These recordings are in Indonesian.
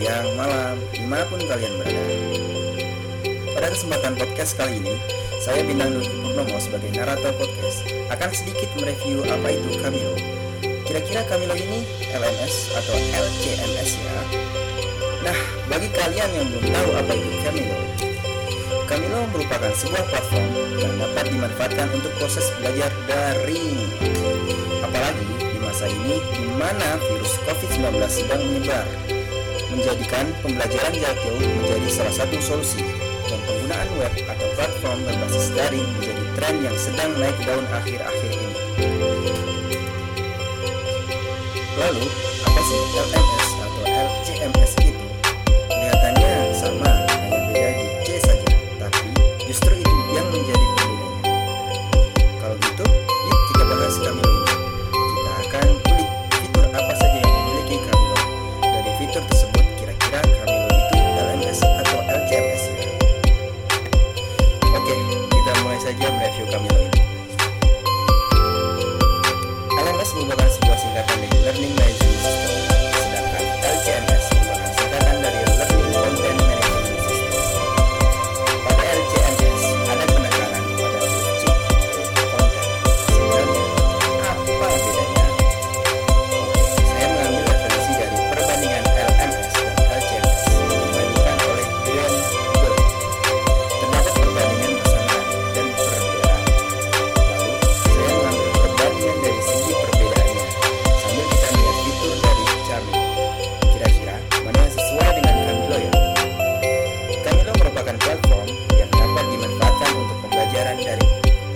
siang, malam, di mana pun kalian berada. Pada kesempatan podcast kali ini, saya Bintang Dwi Purnomo sebagai narator podcast. Akan sedikit mereview apa itu Camilo Kira-kira Camilo ini LMS atau LCMS ya? Nah, bagi kalian yang belum tahu apa itu Camilo Camilo merupakan sebuah platform yang dapat dimanfaatkan untuk proses belajar daring. Apalagi masa ini di mana virus COVID-19 sedang menyebar, menjadikan pembelajaran jarak jauh menjadi salah satu solusi dan penggunaan web atau platform berbasis daring menjadi tren yang sedang naik daun akhir-akhir ini. Lalu, apa sih LMS atau LCMS saja mereview kami lagi. LMS merupakan sebuah singkatan dari Learning Management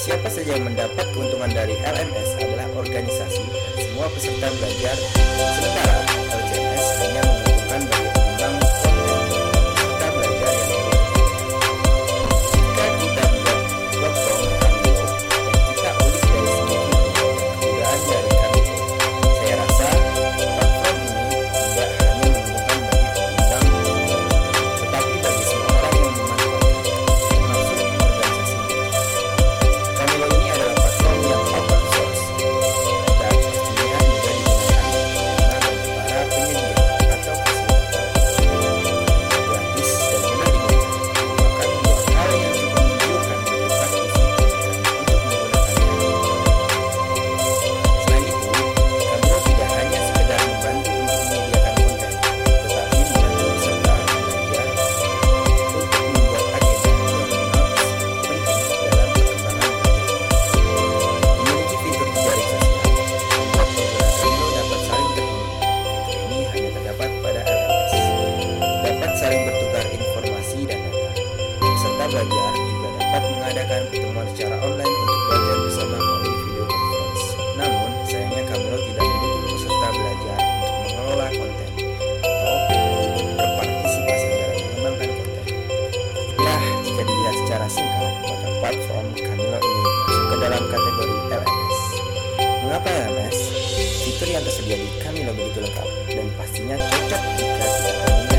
siapa saja yang mendapat keuntungan dari LMS adalah organisasi. Dan semua peserta belajar, sementara LCMS dapat mengadakan pertemuan secara online untuk belajar bersama melalui video conference. Namun, sayangnya Kamilo tidak mendukung peserta belajar untuk mengelola konten atau berpartisipasi dalam mengembangkan konten. Nah, jika dilihat secara singkat, maka platform Kamilo ini masuk ke dalam kategori LMS. Mengapa LMS? Fitur yang tersedia di Kamilo begitu lengkap dan pastinya cocok jika kita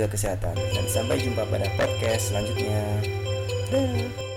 jaga kesehatan dan sampai jumpa pada podcast selanjutnya. Dah.